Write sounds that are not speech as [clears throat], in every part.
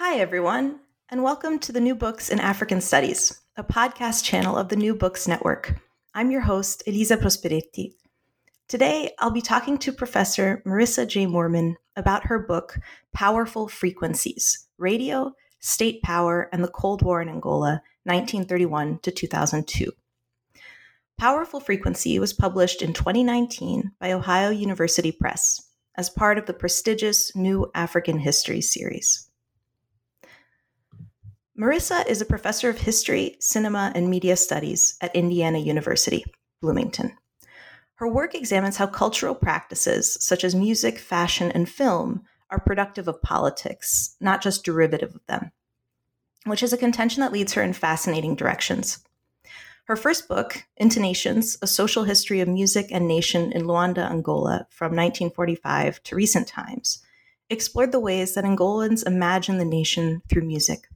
Hi, everyone, and welcome to the New Books in African Studies, a podcast channel of the New Books Network. I'm your host, Elisa Prosperetti. Today, I'll be talking to Professor Marissa J. Moorman about her book, Powerful Frequencies Radio, State Power, and the Cold War in Angola, 1931 to 2002. Powerful Frequency was published in 2019 by Ohio University Press as part of the prestigious New African History series. Marissa is a professor of history, cinema, and media studies at Indiana University, Bloomington. Her work examines how cultural practices such as music, fashion, and film are productive of politics, not just derivative of them, which is a contention that leads her in fascinating directions. Her first book, Intonations A Social History of Music and Nation in Luanda, Angola, from 1945 to recent times, explored the ways that Angolans imagine the nation through music.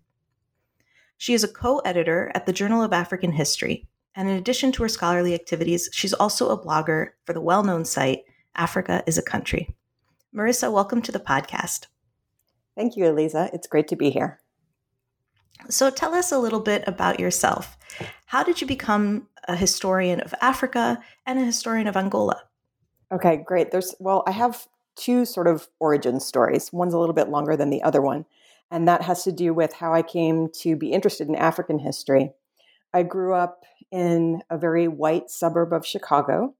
She is a co editor at the Journal of African History, and in addition to her scholarly activities, she's also a blogger for the well known site Africa is a Country. Marissa, welcome to the podcast. Thank you, Elisa. It's great to be here. So, tell us a little bit about yourself. How did you become a historian of Africa and a historian of Angola? Okay, great. There's, well, I have two sort of origin stories. One's a little bit longer than the other one and that has to do with how I came to be interested in African history. I grew up in a very white suburb of Chicago,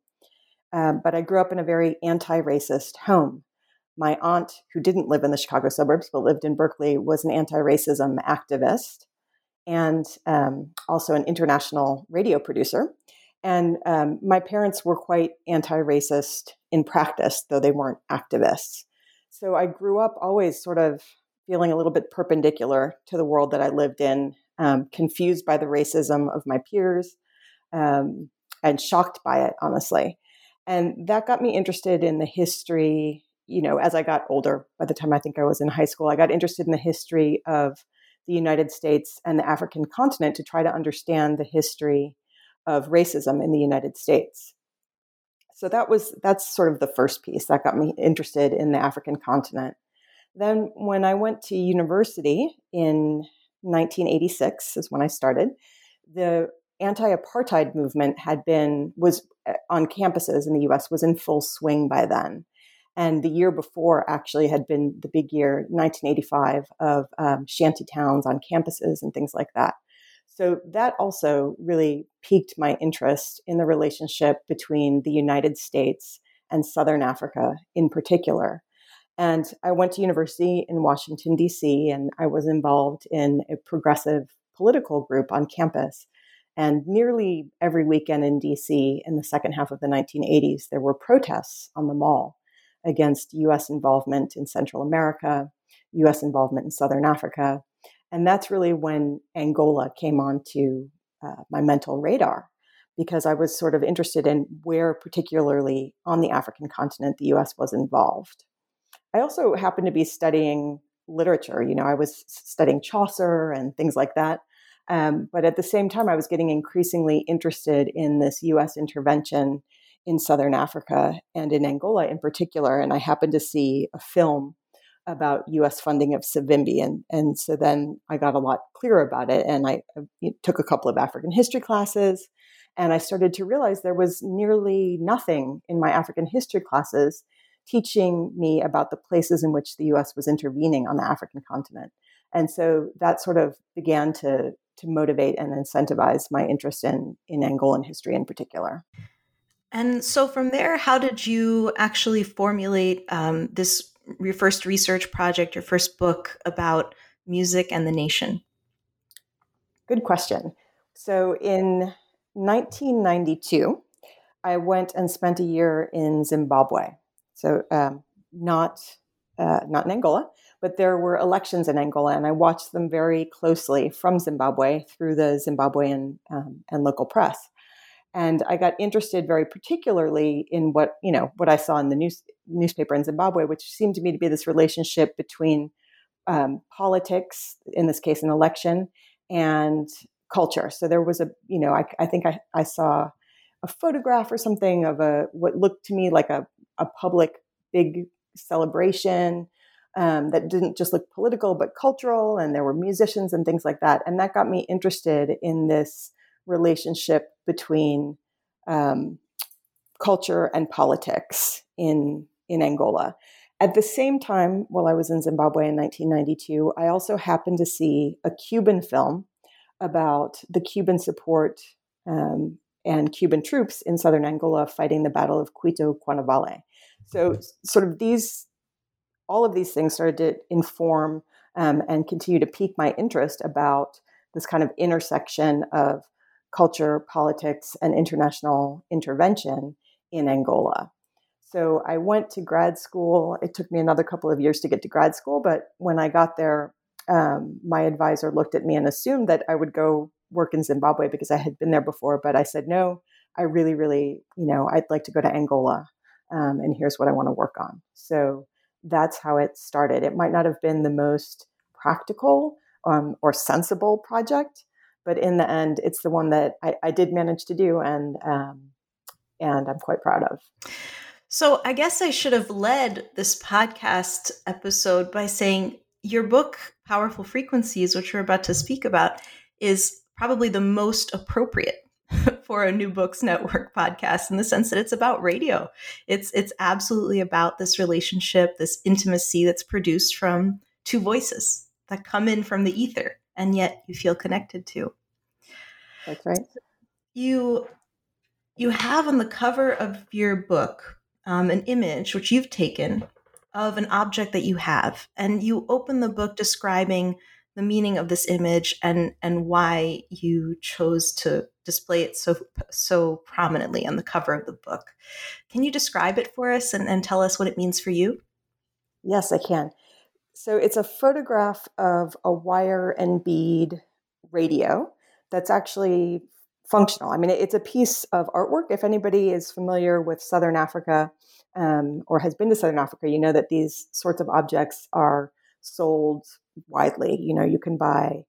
uh, but I grew up in a very anti racist home. My aunt, who didn't live in the Chicago suburbs but lived in Berkeley, was an anti racism activist and um, also an international radio producer. And um, my parents were quite anti racist in practice, though they weren't activists. So I grew up always sort of feeling a little bit perpendicular to the world that I lived in, um, confused by the racism of my peers, um, and shocked by it, honestly. And that got me interested in the history. You know, as I got older, by the time I think I was in high school, I got interested in the history of the United States and the African continent to try to understand the history of racism in the United States. So that was that's sort of the first piece that got me interested in the African continent. Then, when I went to university in 1986, is when I started, the anti-apartheid movement had been was eh, on campuses in the U.S. was in full swing by then, and the year before actually had been the big year, 1985, of um, shanty towns on campuses and things like that. So that also really piqued my interest in the relationship between the United States and Southern Africa in particular. And I went to university in Washington, D.C., and I was involved in a progressive political group on campus. And nearly every weekend in DC in the second half of the 1980s, there were protests on the mall against US involvement in Central America, US involvement in Southern Africa. And that's really when Angola came onto uh, my mental radar because I was sort of interested in where, particularly on the African continent, the US was involved. I also happened to be studying literature. You know, I was studying Chaucer and things like that. Um, but at the same time, I was getting increasingly interested in this US intervention in Southern Africa and in Angola in particular. And I happened to see a film about US funding of Savimbi. And, and so then I got a lot clearer about it. And I, I took a couple of African history classes. And I started to realize there was nearly nothing in my African history classes teaching me about the places in which the US was intervening on the African continent. And so that sort of began to, to motivate and incentivize my interest in, in Angolan history in particular. And so from there, how did you actually formulate um, this, your first research project, your first book about music and the nation? Good question. So in 1992, I went and spent a year in Zimbabwe. So um, not uh, not in Angola, but there were elections in Angola, and I watched them very closely from Zimbabwe through the Zimbabwean um, and local press. And I got interested very particularly in what you know what I saw in the news newspaper in Zimbabwe, which seemed to me to be this relationship between um, politics, in this case, an election, and culture. So there was a, you know, I, I think I, I saw a photograph or something of a what looked to me like a, a public big celebration um, that didn't just look political but cultural, and there were musicians and things like that, and that got me interested in this relationship between um, culture and politics in in Angola. At the same time, while I was in Zimbabwe in 1992, I also happened to see a Cuban film about the Cuban support um, and Cuban troops in southern Angola fighting the Battle of Cuito Cuanavale. So, sort of these, all of these things started to inform um, and continue to pique my interest about this kind of intersection of culture, politics, and international intervention in Angola. So I went to grad school. It took me another couple of years to get to grad school, but when I got there, um, my advisor looked at me and assumed that I would go work in Zimbabwe because I had been there before. But I said, no, I really, really, you know, I'd like to go to Angola, um, and here's what I want to work on. So that's how it started. It might not have been the most practical um, or sensible project, but in the end, it's the one that I, I did manage to do, and um, and I'm quite proud of. So I guess I should have led this podcast episode by saying your book, Powerful Frequencies, which we're about to speak about, is probably the most appropriate [laughs] for a New Books Network [laughs] podcast in the sense that it's about radio. It's it's absolutely about this relationship, this intimacy that's produced from two voices that come in from the ether and yet you feel connected to. That's right. You you have on the cover of your book um, an image which you've taken of an object that you have, and you open the book describing the meaning of this image and and why you chose to display it so so prominently on the cover of the book. Can you describe it for us and, and tell us what it means for you? Yes, I can. So it's a photograph of a wire and bead radio that's actually functional. I mean, it's a piece of artwork. If anybody is familiar with Southern Africa um, or has been to Southern Africa, you know that these sorts of objects are sold widely. You know, you can buy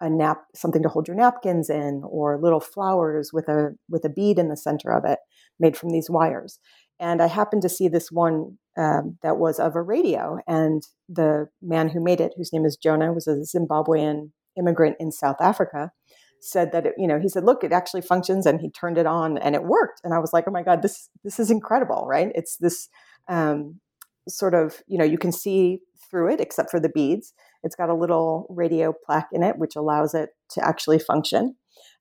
a nap, something to hold your napkins in, or little flowers with a with a bead in the center of it, made from these wires. And I happened to see this one um, that was of a radio, and the man who made it, whose name is Jonah, was a Zimbabwean immigrant in South Africa said that it, you know he said look it actually functions and he turned it on and it worked and i was like oh my god this this is incredible right it's this um, sort of you know you can see through it except for the beads it's got a little radio plaque in it which allows it to actually function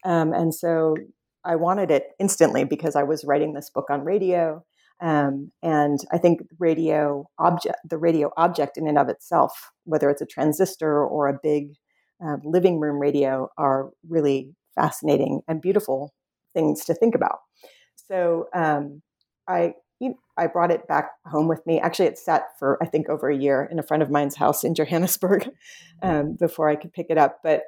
um, and so i wanted it instantly because i was writing this book on radio um, and i think radio object the radio object in and of itself whether it's a transistor or a big uh, living room radio are really fascinating and beautiful things to think about. So um, I I brought it back home with me. Actually, it sat for I think over a year in a friend of mine's house in Johannesburg [laughs] um, before I could pick it up. But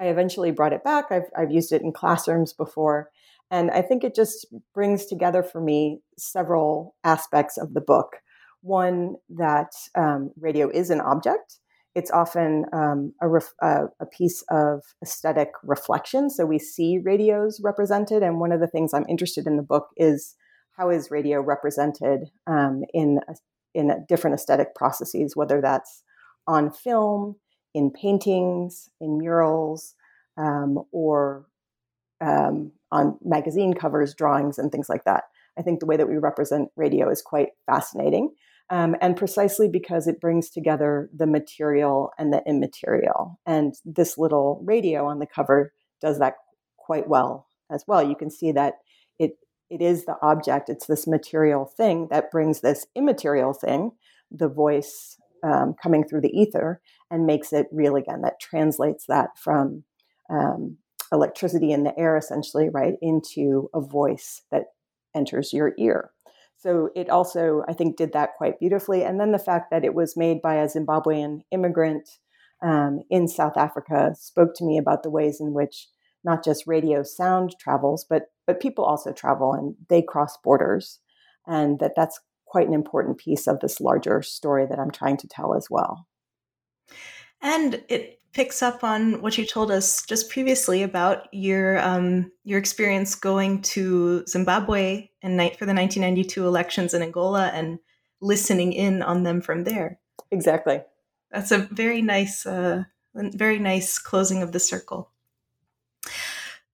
I eventually brought it back. I've I've used it in classrooms before, and I think it just brings together for me several aspects of the book. One that um, radio is an object it's often um, a, ref, a, a, piece of aesthetic reflection. So we see radios represented, and one of the things I'm interested in the book is how is radio represented um, in in different aesthetic processes, whether that's on film, in paintings, in murals, um, or um, on magazine covers, drawings, and things like that. I think the way that we represent radio is quite fascinating. Um, and precisely because it brings together the material and the immaterial. And this little radio on the cover does that quite well as well. You can see that it it is the object, it's this material thing that brings this immaterial thing, the voice um, coming through the ether, and makes it real again. That translates that from um, electricity in the air, essentially, right, into a voice that enters your ear. So it also, I think, did that quite beautifully. And then the fact that it was made by a Zimbabwean immigrant um, in South Africa spoke to me about the ways in which not just radio sound travels, but but people also travel and they cross borders, and that that's quite an important piece of this larger story that I'm trying to tell as well. And it picks up on what you told us just previously about your um, your experience going to Zimbabwe and night for the 1992 elections in Angola and listening in on them from there. Exactly. That's a very nice, uh, very nice closing of the circle.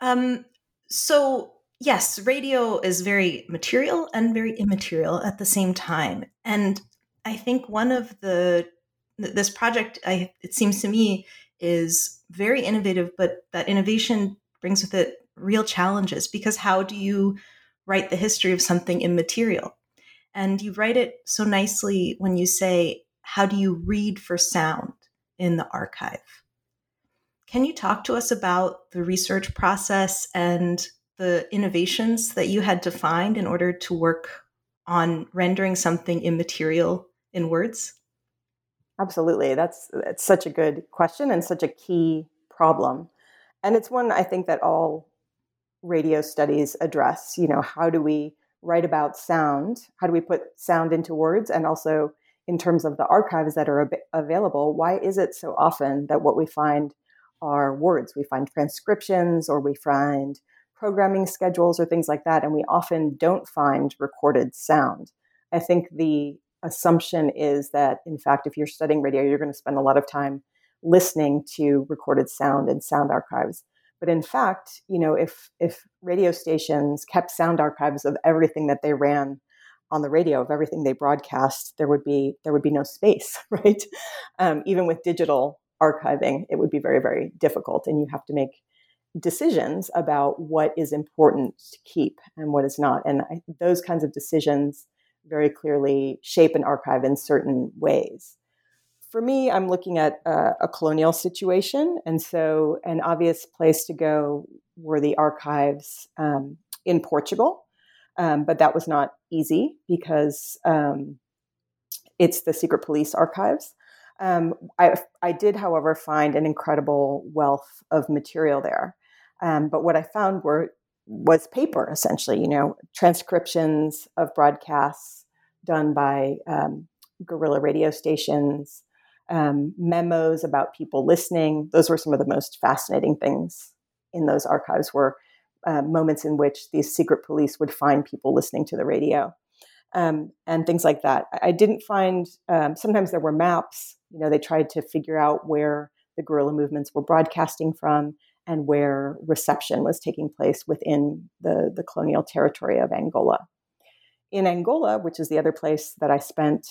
Um, so yes, radio is very material and very immaterial at the same time, and I think one of the this project, I, it seems to me, is very innovative, but that innovation brings with it real challenges because how do you write the history of something immaterial? And you write it so nicely when you say, How do you read for sound in the archive? Can you talk to us about the research process and the innovations that you had to find in order to work on rendering something immaterial in words? Absolutely. That's, that's such a good question and such a key problem. And it's one I think that all radio studies address. You know, how do we write about sound? How do we put sound into words? And also, in terms of the archives that are ab- available, why is it so often that what we find are words? We find transcriptions or we find programming schedules or things like that, and we often don't find recorded sound. I think the assumption is that, in fact, if you're studying radio, you're going to spend a lot of time listening to recorded sound and sound archives. But in fact, you know, if if radio stations kept sound archives of everything that they ran on the radio, of everything they broadcast, there would be there would be no space, [laughs] right? Um, even with digital archiving, it would be very very difficult, and you have to make decisions about what is important to keep and what is not. And I, those kinds of decisions very clearly shape an archive in certain ways. For me, I'm looking at a, a colonial situation. And so, an obvious place to go were the archives um, in Portugal. Um, but that was not easy because um, it's the secret police archives. Um, I, I, did, however, find an incredible wealth of material there. Um, but what I found were was paper essentially you know transcriptions of broadcasts done by um, guerrilla radio stations um, memos about people listening those were some of the most fascinating things in those archives were uh, moments in which these secret police would find people listening to the radio um, and things like that i didn't find um, sometimes there were maps you know they tried to figure out where the guerrilla movements were broadcasting from and where reception was taking place within the, the colonial territory of Angola. In Angola, which is the other place that I spent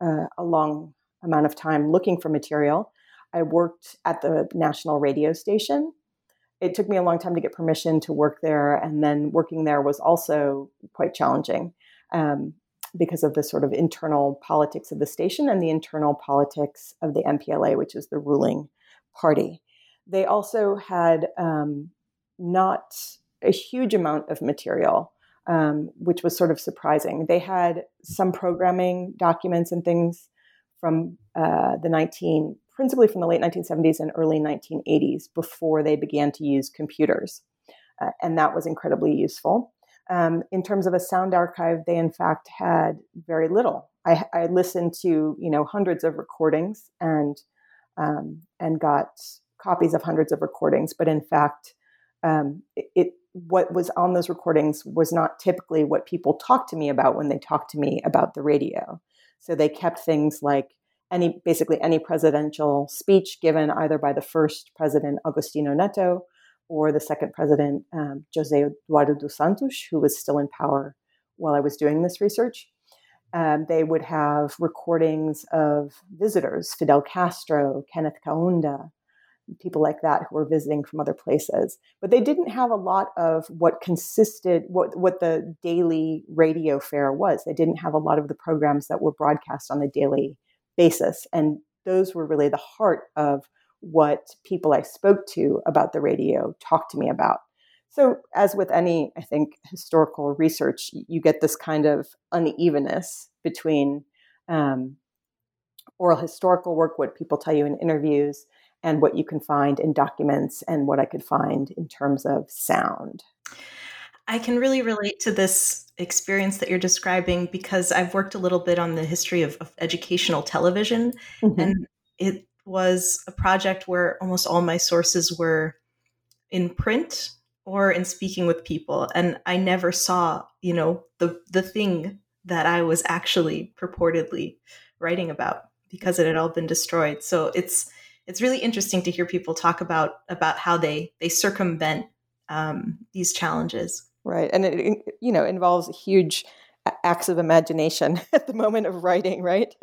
uh, a long amount of time looking for material, I worked at the national radio station. It took me a long time to get permission to work there, and then working there was also quite challenging um, because of the sort of internal politics of the station and the internal politics of the MPLA, which is the ruling party. They also had um, not a huge amount of material, um, which was sort of surprising. They had some programming documents and things from uh, the 19, principally from the late 1970s and early 1980s, before they began to use computers, uh, and that was incredibly useful. Um, in terms of a sound archive, they in fact had very little. I, I listened to you know hundreds of recordings and um, and got copies of hundreds of recordings, but in fact, um, it, it, what was on those recordings was not typically what people talked to me about when they talked to me about the radio. So they kept things like any basically any presidential speech given either by the first president Agostinho Neto or the second president um, Jose Eduardo dos Santos, who was still in power while I was doing this research. Um, they would have recordings of visitors, Fidel Castro, Kenneth Kaunda, people like that who were visiting from other places. But they didn't have a lot of what consisted, what, what the daily radio fare was. They didn't have a lot of the programs that were broadcast on a daily basis. And those were really the heart of what people I spoke to about the radio talked to me about. So, as with any, I think, historical research, you get this kind of unevenness between um, oral historical work, what people tell you in interviews, and what you can find in documents, and what I could find in terms of sound. I can really relate to this experience that you're describing because I've worked a little bit on the history of, of educational television, mm-hmm. and it was a project where almost all my sources were in print or in speaking with people and i never saw you know the the thing that i was actually purportedly writing about because it had all been destroyed. So it's it's really interesting to hear people talk about about how they they circumvent um, these challenges. Right and it you know involves huge acts of imagination [laughs] at the moment of writing right?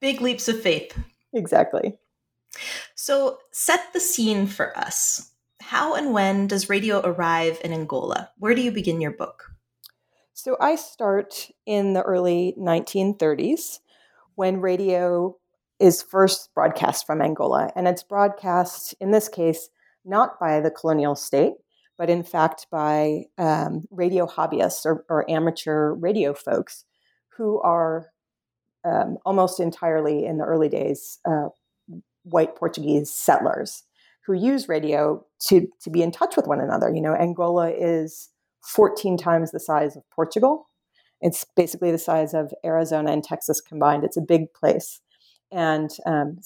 Big leaps of faith exactly so set the scene for us how and when does radio arrive in Angola? Where do you begin your book? So I start in the early 1930s when radio is first broadcast from Angola. And it's broadcast, in this case, not by the colonial state, but in fact by um, radio hobbyists or, or, amateur radio folks who are um, almost entirely in the early days uh, white Portuguese settlers who use radio to, to be in touch with one another. You know, Angola is 14 times the size of Portugal. It's basically the size of Arizona and Texas combined. It's a big place. And um,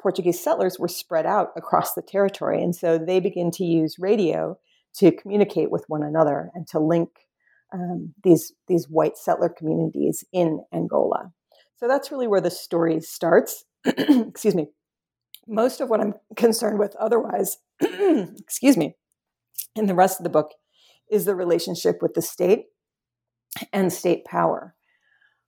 Portuguese settlers were spread out across the territory. And so they begin to use radio to communicate with one another and to link um, these, these white settler communities in Angola. So that's really where the story starts. [clears throat] Excuse me most of what I'm concerned with otherwise, [clears throat] excuse me, in the rest of the book is the relationship with the state and state power.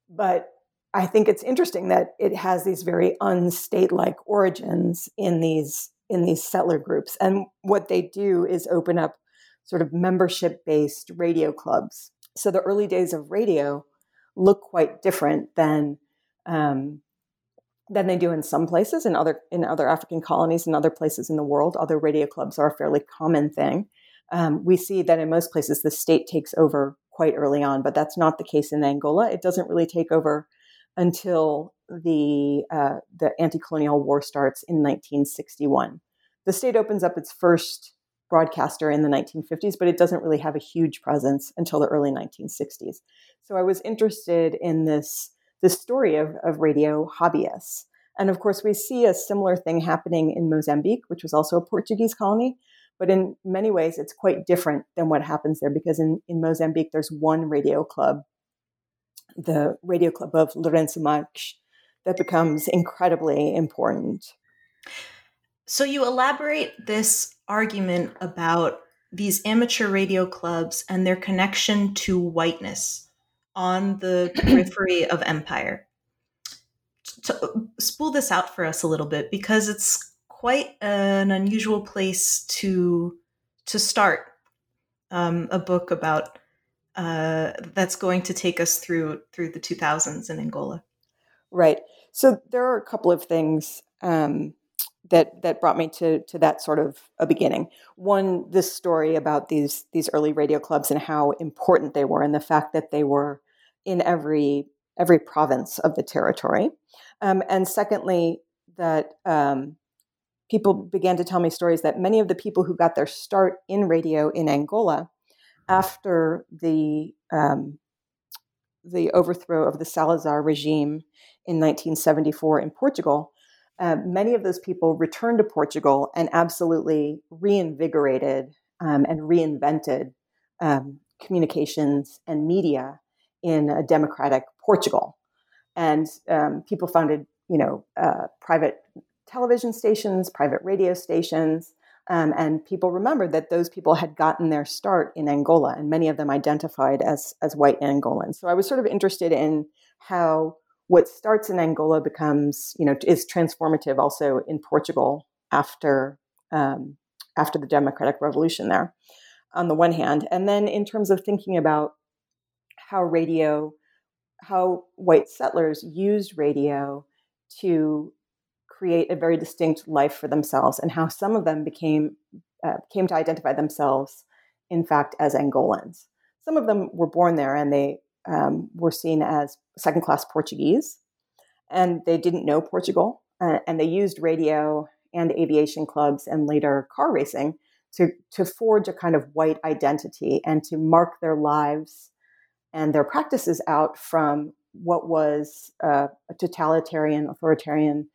But I think it's interesting that it has these very unstate-like origins in these in these settler groups. And what they do is open up sort of membership-based radio clubs. So the early days of radio look quite different than um, than they do in some places in other in other African colonies and other places in the world. Other radio clubs are a fairly common thing. Um, we see that in most places the state takes over quite early on, but that's not the case in Angola. It doesn't really take over until the uh, the anti-colonial war starts in 1961. The state opens up its first broadcaster in the 1950s, but it doesn't really have a huge presence until the early 1960s. So I was interested in this the story of, of radio hobbyists. And of course, we see a similar thing happening in Mozambique, which was also a Portuguese colony. But in many ways, it's quite different than what happens there because in, in Mozambique, there's one radio club, the radio club of Lourenço Marques, that becomes incredibly important. So you elaborate this argument about these amateur radio clubs and their connection to whiteness on the periphery of empire. To spool this out for us a little bit because it's quite an unusual place to to start um, a book about uh, that's going to take us through through the 2000s in Angola. Right. So there are a couple of things um, that that brought me to to that sort of a beginning. One, this story about these these early radio clubs and how important they were, and the fact that they were in every every province of the territory. Um, and secondly, that um, people began to tell me stories that many of the people who got their start in radio in Angola after the um, the overthrow of the Salazar regime in 1974 in Portugal, uh, many of those people returned to Portugal and absolutely reinvigorated um, and reinvented um, communications and media in a democratic Portugal. And um, people founded, you know, uh, private television stations, private radio stations, um, and people remembered that those people had gotten their start in Angola, and many of them identified as as white Angolans. So I was sort of interested in how what starts in Angola becomes, you know, is transformative also in Portugal after um, after the democratic revolution there, on the one hand, and then in terms of thinking about how radio, how white settlers used radio to create a very distinct life for themselves, and how some of them became uh, came to identify themselves in fact, as Angolans. Some of them were born there and they um, were seen as second class Portuguese, and they didn't know Portugal, uh, and they used radio and aviation clubs and later car racing to, to forge a kind of white identity and to mark their lives and their practices out from what was uh, a totalitarian, authoritarian,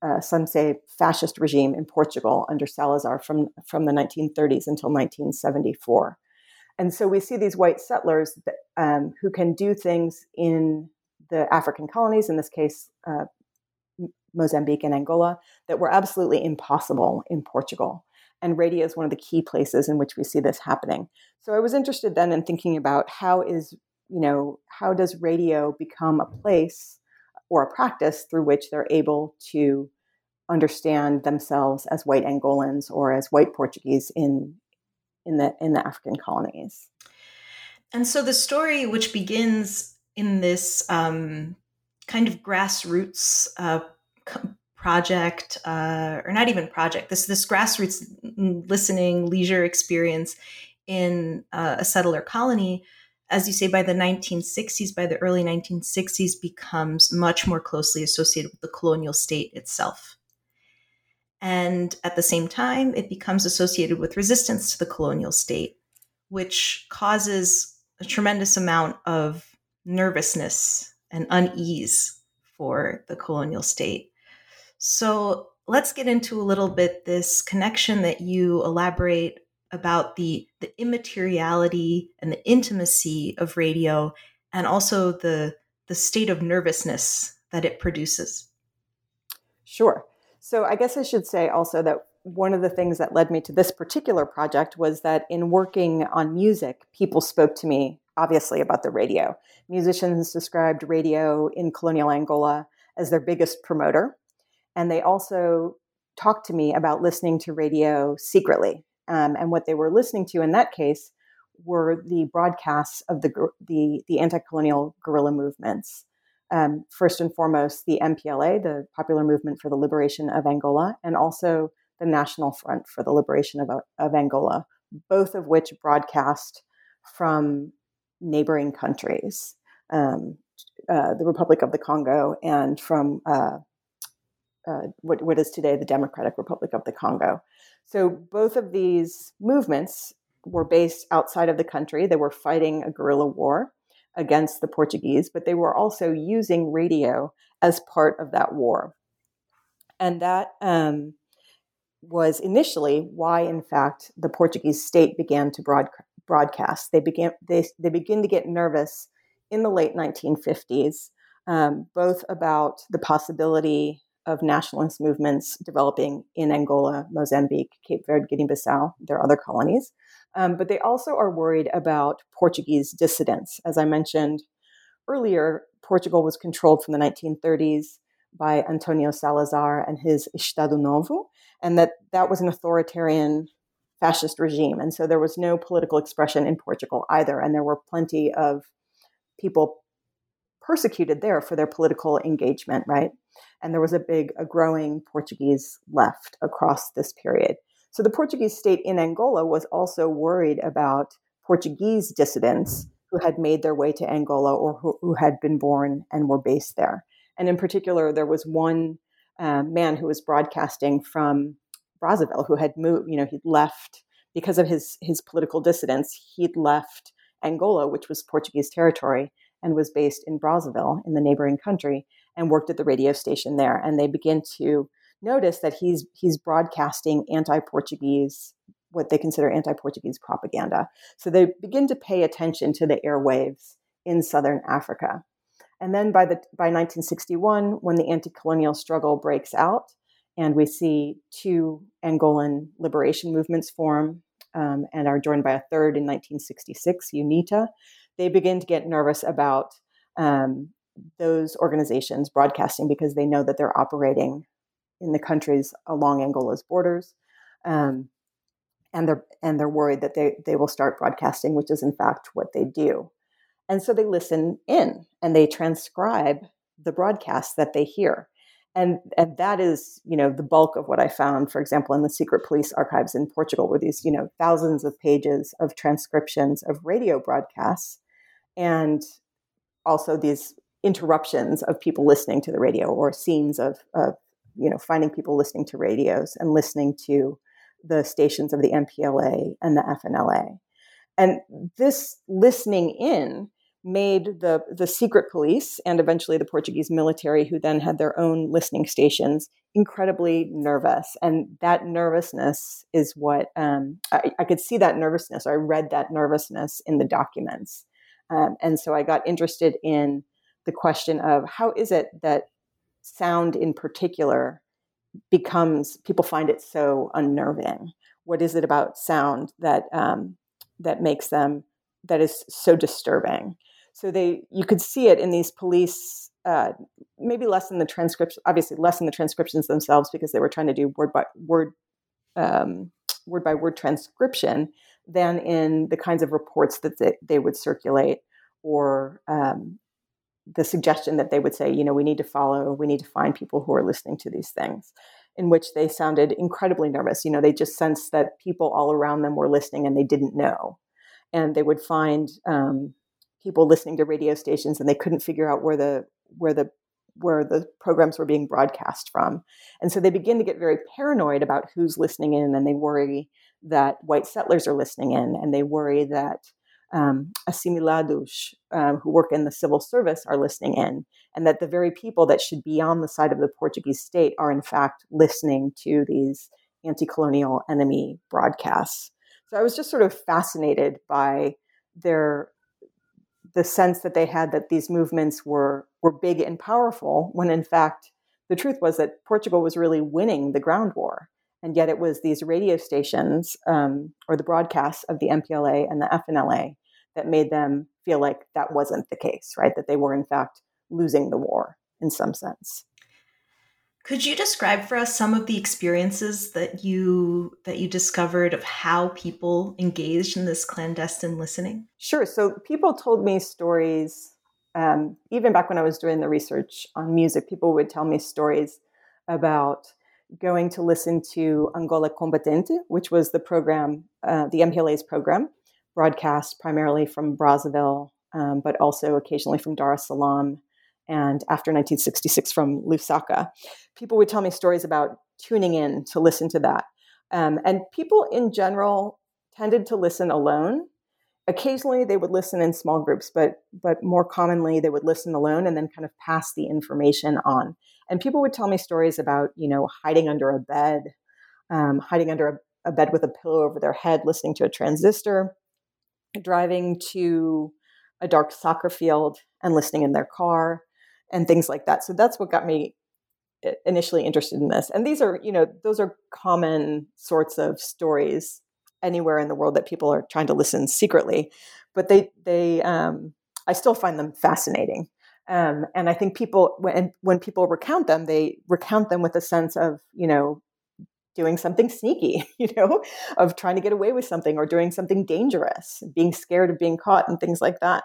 uh, some say fascist regime in Portugal under Salazar from, from the 1930s until 1974. And so we see these white settlers that, um, who can do things in the African colonies, in this case, uh, Mozambique and Angola, that were absolutely impossible in Portugal. And radio is one of the key places in which we see this happening. So I was interested then in thinking about how is, you know, how does radio become a place or a practice through which they're able to understand themselves as white Angolans or as white Portuguese in in the in the African colonies. And so the story, which begins in this um, kind of grassroots uh, project, uh, or not even project, this this grassroots listening leisure experience in uh, a settler colony, as you say, by the 1960s, by the early 1960s, becomes much more closely associated with the colonial state itself. And at the same time, it becomes associated with resistance to the colonial state, which causes a tremendous amount of nervousness and unease for the colonial state. So let's get into a little bit this connection that you elaborate about the the immateriality and the intimacy of radio and also the the state of nervousness that it produces. Sure. So I guess I should say also that one of the things that led me to this particular project was that in working on music, people spoke to me obviously about the radio. Musicians described radio in colonial Angola as their biggest promoter. And they also talked to me about listening to radio secretly. Um, and what they were listening to in that case were the broadcasts of the, the, the anti colonial guerrilla movements um, first and foremost the MPLA, the Popular Movement for the Liberation of Angola, and also the National Front for the Liberation of, of Angola, both of which broadcast from neighboring countries, um, uh, the Republic of the Congo, and from uh, uh, what, what is today the Democratic Republic of the Congo. So both of these movements were based outside of the country. They were fighting a guerrilla war against the Portuguese, but they were also using radio as part of that war. And that um, was initially why, in fact, the Portuguese state began to broad- broadcast. They began they, they begin to get nervous in the late 1950s, um, both about the possibility of nationalist movements developing in Angola, Mozambique, Cape Verde, Guinea-Bissau, their other colonies, um, but they also are worried about Portuguese dissidents. As I mentioned earlier, Portugal was controlled from the 1930s by Antonio Salazar and his Estado Novo, and that that was an authoritarian fascist regime. And so there was no political expression in Portugal either. And there were plenty of people persecuted there for their political engagement, right? And there was a big, a growing Portuguese left across this period. So the Portuguese state in Angola was also worried about Portuguese dissidents who had made their way to Angola or who, who had been born and were based there. And in particular, there was one uh, man who was broadcasting from Brazzaville who had moved, you know, he'd left because of his, his political dissidence, he'd left Angola, which was Portuguese territory, and was based in Brazzaville in the neighboring country and worked at the radio station there. And they begin to notice that he's he's broadcasting anti-Portuguese what they consider anti-Portuguese propaganda. So they begin to pay attention to the airwaves in southern Africa. And then by the by 1961 when the anti-colonial struggle breaks out and we see two Angolan liberation movements form um, and are joined by a third in 1966, UNITA, they begin to get nervous about um, those organizations broadcasting because they know that they're operating in the countries along Angola's borders. Um, and they're and they're worried that they they will start broadcasting, which is in fact what they do. And so they listen in and they transcribe the broadcasts that they hear. and and that is you know the bulk of what I found, for example, in the secret police archives in Portugal, were these you know thousands of pages of transcriptions of radio broadcasts, and also these interruptions of people listening to the radio or scenes of, of you know finding people listening to radios and listening to the stations of the MPLA and the FNLA. And this listening in made the, the secret police and eventually the Portuguese military, who then had their own listening stations, incredibly nervous. And that nervousness is what um, I, I, could see that nervousness. I read that nervousness in the documents. Um, and so I got interested in the question of how is it that sound in particular becomes people find it so unnerving? What is it about sound that um, that makes them that is so disturbing? So they you could see it in these police uh, maybe less in the transcription obviously less in the transcriptions themselves because they were trying to do word by word um, word by word transcription than in the kinds of reports that they, they would circulate or um, the suggestion that they would say, you know, we need to follow, we need to find people who are listening to these things, in which they sounded incredibly nervous. You know, they just sensed that people all around them were listening and they didn't know. And they would find um, people listening to radio stations and they couldn't figure out where the where the where the programs were being broadcast from. And so they begin to get very paranoid about who's listening in and they worry that white settlers are listening in and they worry that um, assimilados um, who work in the civil service are listening in, and that the very people that should be on the side of the Portuguese state are in fact listening to these anti-colonial enemy broadcasts. So I was just sort of fascinated by their the sense that they had that these movements were were big and powerful when in fact the truth was that Portugal was really winning the ground war and yet it was these radio stations um, or the broadcasts of the MPLA and the FNLA that made them feel like that wasn't the case, right? That they were in fact losing the war in some sense. Could you describe for us some of the experiences that you that you discovered of how people engaged in this clandestine listening? Sure. So people told me stories. Um, even back when I was doing the research on music, people would tell me stories about going to listen to Angola Combatente, which was the program, uh, the MPLA's program, broadcast primarily from Brazzaville, um, but also occasionally from Dar es Salaam and after 1966 from Lusaka. People would tell me stories about tuning in to listen to that. Um, and people in general tended to listen alone. Occasionally they would listen in small groups, but but more commonly they would listen alone and then kind of pass the information on. And people would tell me stories about, you know, hiding under a bed, um, hiding under a, a bed with a pillow over their head, listening to a transistor, driving to a dark soccer field and listening in their car, and things like that. So that's what got me initially interested in this. And these are, you know, those are common sorts of stories anywhere in the world that people are trying to listen secretly, but they they um, I still find them fascinating. Um, and I think people, when when people recount them, they recount them with a sense of, you know, doing something sneaky, [laughs] you know, of trying to get away with something or doing something dangerous, being scared of being caught, and things like that.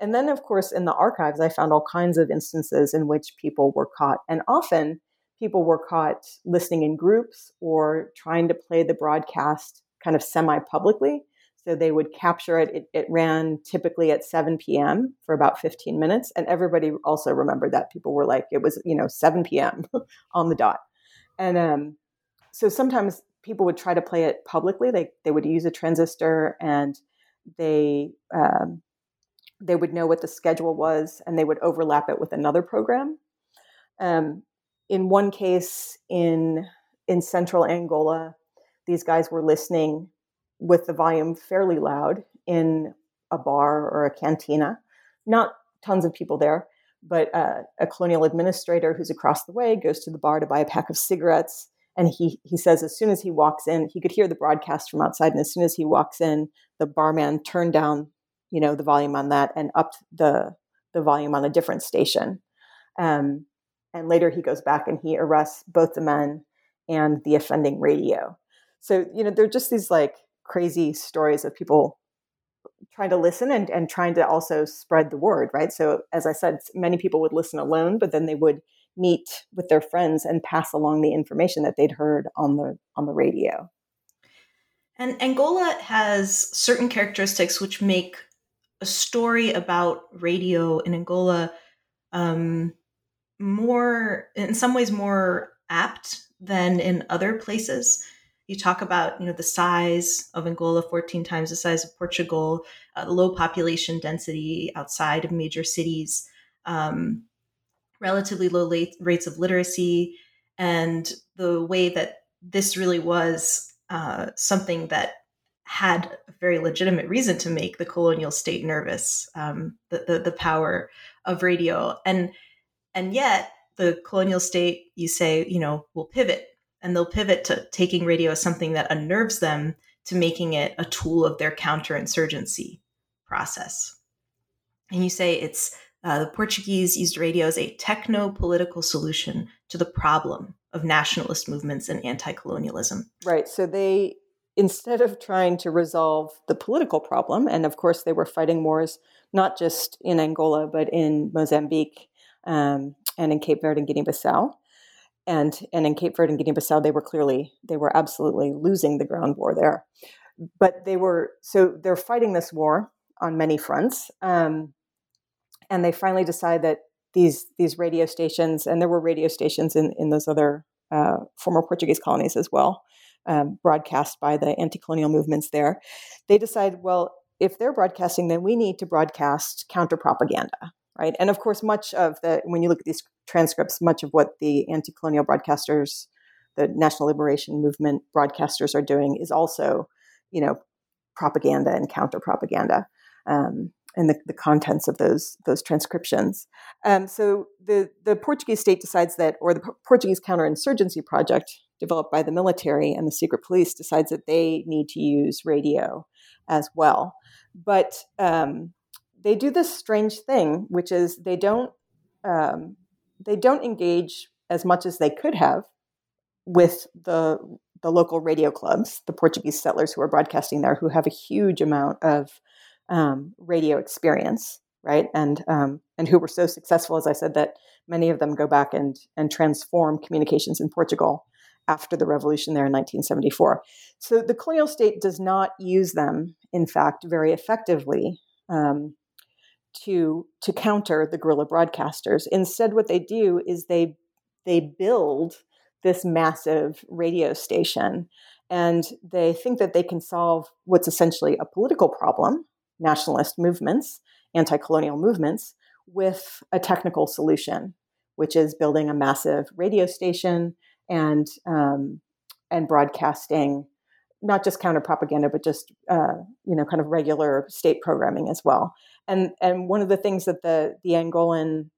And then, of course, in the archives, I found all kinds of instances in which people were caught, and often people were caught listening in groups or trying to play the broadcast kind of semi publicly so they would capture it. it. It ran typically at 7 p.m. for about 15 minutes. And everybody also remembered that. People were like, it was, you know, 7 p.m. [laughs] on the dot. And um, so sometimes people would try to play it publicly. They, they would use a transistor and they, um, they would know what the schedule was and they would overlap it with another program. Um, in one case in, in central Angola, these guys were listening with the volume fairly loud in a bar or a cantina. Not tons of people there, but uh, a colonial administrator who's across the way goes to the bar to buy a pack of cigarettes. And he, he says as soon as he walks in, he could hear the broadcast from outside. And as soon as he walks in, the barman turned down, you know, the volume on that and upped the, the volume on a different station. Um, and later he goes back and he arrests both the men and the offending radio. So, you know, they're just these like crazy stories of people trying to listen and, and trying to also spread the word, right? So, as I said, many people would listen alone, but then they would meet with their friends and pass along the information that they'd heard on the on the radio. And Angola has certain characteristics which make a story about radio in Angola um, more, in some ways, more apt than in other places. You talk about, you know, the size of Angola, 14 times the size of Portugal, uh, low population density outside of major cities, um, relatively low late rates of literacy, and the way that this really was uh, something that had a very legitimate reason to make the colonial state nervous, um, the, the, the power of radio, and and yet the colonial state, you say, you know, will pivot, and they'll pivot to taking radio as something that unnerves them to making it a tool of their counterinsurgency process. And you say it's uh, the Portuguese used radio as a techno political solution to the problem of nationalist movements and anti colonialism. Right. So they instead of trying to resolve the political problem, and of course they were fighting wars not just in Angola but in Mozambique um, and in Cape Verde and Guinea-Bissau, and and in Cape Verde and Guinea-Bissau they were clearly they were absolutely losing the ground war there, but they were so they're fighting this war on many fronts, um, and they finally decide that these these radio stations and there were radio stations in in those other uh, former Portuguese colonies as well um, broadcast by the anti colonial movements there, they decide, well, if they're broadcasting, then we need to broadcast counter propaganda, right? And of course, much of the, when you look at these transcripts, much of what the anti colonial broadcasters, the National Liberation Movement broadcasters are doing is also, you know, propaganda and counter propaganda. Um, and the, the contents of those those transcriptions. Um, so the the Portuguese state decides that, or the Portuguese counterinsurgency project developed by the military and the secret police decides that they need to use radio as well. But um, they do this strange thing, which is they don't um, they don't engage as much as they could have with the the local radio clubs, the Portuguese settlers who are broadcasting there, who have a huge amount of um, radio experience, right? And um, and who were so successful, as I said, that many of them go back and and transform communications in Portugal after the revolution there in 1974. So the colonial state does not use them, in fact, very effectively um, to to counter the guerrilla broadcasters. Instead, what they do is they they build this massive radio station, and they think that they can solve what's essentially a political problem, nationalist movements, anti-colonial movements, with a technical solution, which is building a massive radio station and um, and broadcasting not just counter propaganda, but just uh, you know kind of regular state programming as well. And and one of the things that the the Angolan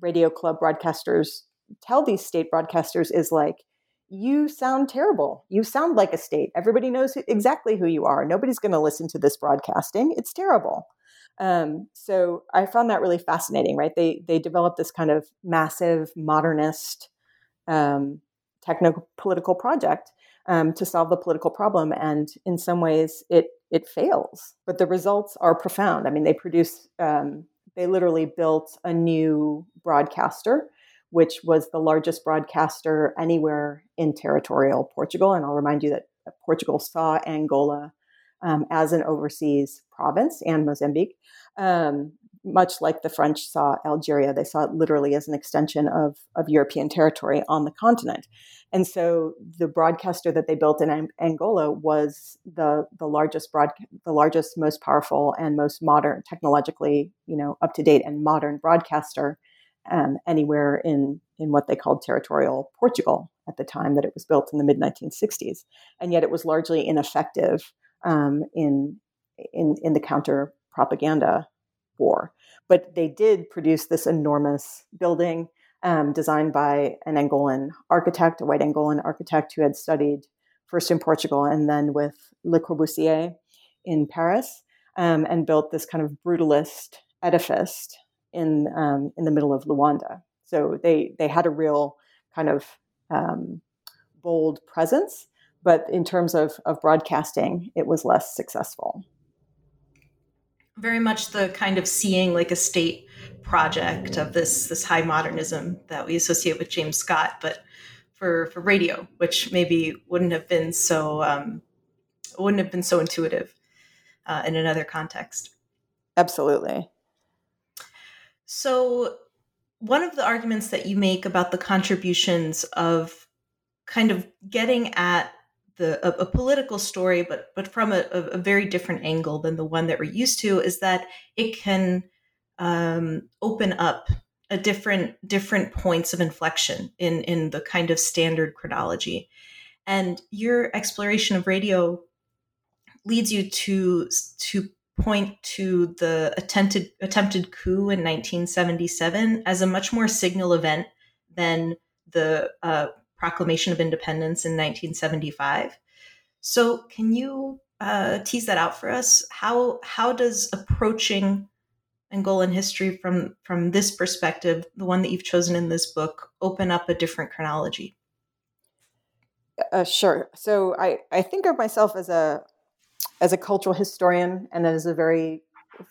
radio club broadcasters tell these state broadcasters is like, you sound terrible. You sound like a state. Everybody knows exactly who you are. Nobody's going to listen to this broadcasting. It's terrible. Um, so I found that really fascinating. Right? They they developed this kind of massive modernist um, technical political project um, to solve the political problem, and in some ways it it fails. But the results are profound. I mean, they produce um, they literally built a new broadcaster, which was the largest broadcaster anywhere in territorial Portugal. And I'll remind you that Portugal saw Angola um, as an overseas province and Mozambique. Um, much like the French saw Algeria, they saw it literally as an extension of, of European territory on the continent. And so the broadcaster that they built in Angola was the, the largest broad, the largest, most powerful, and most modern, technologically, you know, up to date and modern broadcaster um, anywhere in in what they called territorial Portugal at the time that it was built in the mid 1960s. And yet it was largely ineffective um, in in in the counter propaganda war. But they did produce this enormous building um, designed by an Angolan architect, a white Angolan architect who had studied first in Portugal and then with Le Corbusier in Paris, um, and built this kind of brutalist edifice in um, in the middle of Luanda. So they they had a real kind of um, bold presence, but in terms of of broadcasting, it was less successful. Very much the kind of seeing like a state project of this this high modernism that we associate with James Scott, but for for radio, which maybe wouldn't have been so um, wouldn't have been so intuitive uh, in another context. Absolutely. So, one of the arguments that you make about the contributions of kind of getting at the a, a political story, but but from a, a, very different angle than the one that we're used to, is that it can um, open up a different different points of inflection in in the kind of standard chronology, and your exploration of radio leads you to to point to the attempted attempted coup in 1977 as a much more signal event than the uh, Proclamation of Independence in 1975. So, can you uh, tease that out for us? How how does approaching Angolan history from from this perspective, the one that you've chosen in this book, open up a different chronology? Uh, sure. So I, I think of myself as a as a cultural historian and as a very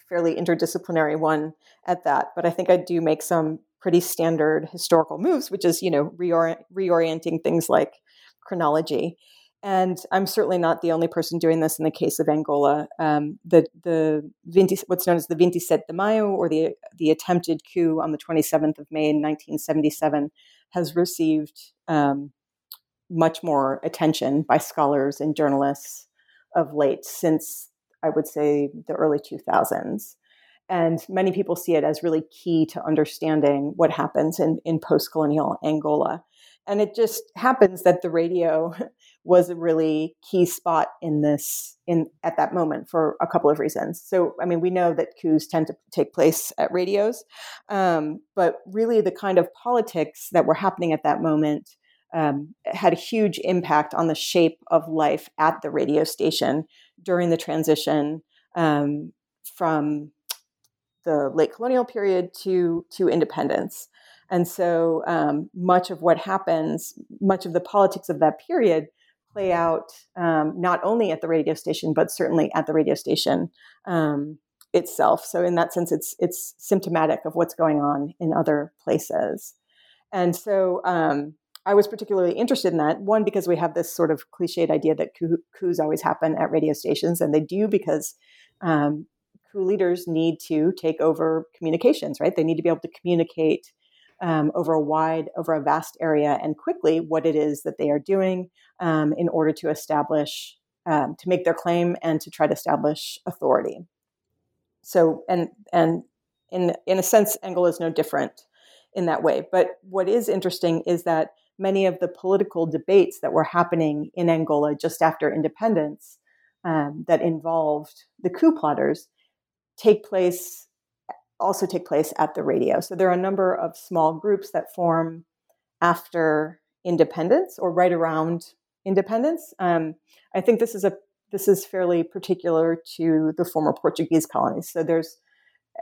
fairly interdisciplinary one at that. But I think I do make some pretty standard historical moves, which is, you know, reorient, reorienting things like chronology. And I'm certainly not the only person doing this in the case of Angola. Um, the the 20, what's known as the 27 de Maio, or the the attempted coup on the 27th of May in 1977, has received um, much more attention by scholars and journalists of late, since I would say the early 2000s. And many people see it as really key to understanding what happens in, in post colonial Angola. And it just happens that the radio [laughs] was a really key spot in this in at that moment for a couple of reasons. So, I mean, we know that coups tend to take place at radios, um, but really the kind of politics that were happening at that moment um, had a huge impact on the shape of life at the radio station during the transition um, from the late colonial period to to independence. And so um, much of what happens, much of the politics of that period play out um, not only at the radio station, but certainly at the radio station um, itself. So in that sense, it's it's symptomatic of what's going on in other places. And so um, I was particularly interested in that one because we have this sort of cliched idea that coups always happen at radio stations, and they do because coup leaders need to take over communications, right? They need to be able to communicate um, over a wide, over a vast area and quickly what it is that they are doing um, in order to establish, um, to make their claim and to try to establish authority. So, and and in in a sense, Angola is no different in that way. But what is interesting is that many of the political debates that were happening in Angola just after independence um, that involved the coup plotters take place also take place at the radio. So there are a number of small groups that form after independence or right around independence. Um, I think this is a this is fairly particular to the former Portuguese colonies. So there's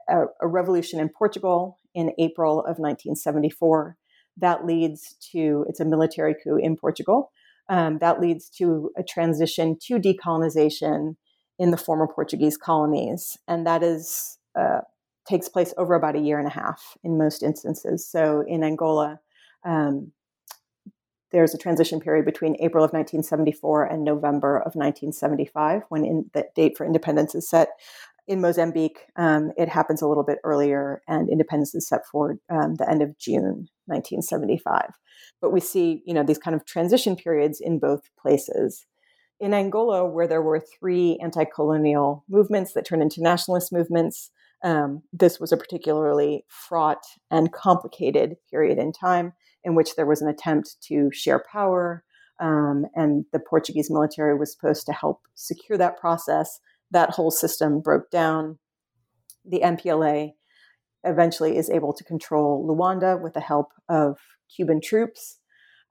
a, a revolution in Portugal in April of 1974 that leads to it's a military coup in Portugal. Um, that leads to a transition to decolonization in the former Portuguese colonies, and that is uh, takes place over about a year and a half in most instances. So in Angola, um, there's a transition period between April of 1974 and November of 1975 when in, the date for independence is set. In Mozambique, um, it happens a little bit earlier, and independence is set for um, the end of June 1975. But we see, you know, these kind of transition periods in both places in Angola, where there were three anti colonial movements that turned into nationalist movements, um, this was a particularly fraught and complicated period in time in which there was an attempt to share power. Um, and the Portuguese military was supposed to help secure that process. That whole system broke down. The MPLA eventually is able to control Luanda with the help of Cuban troops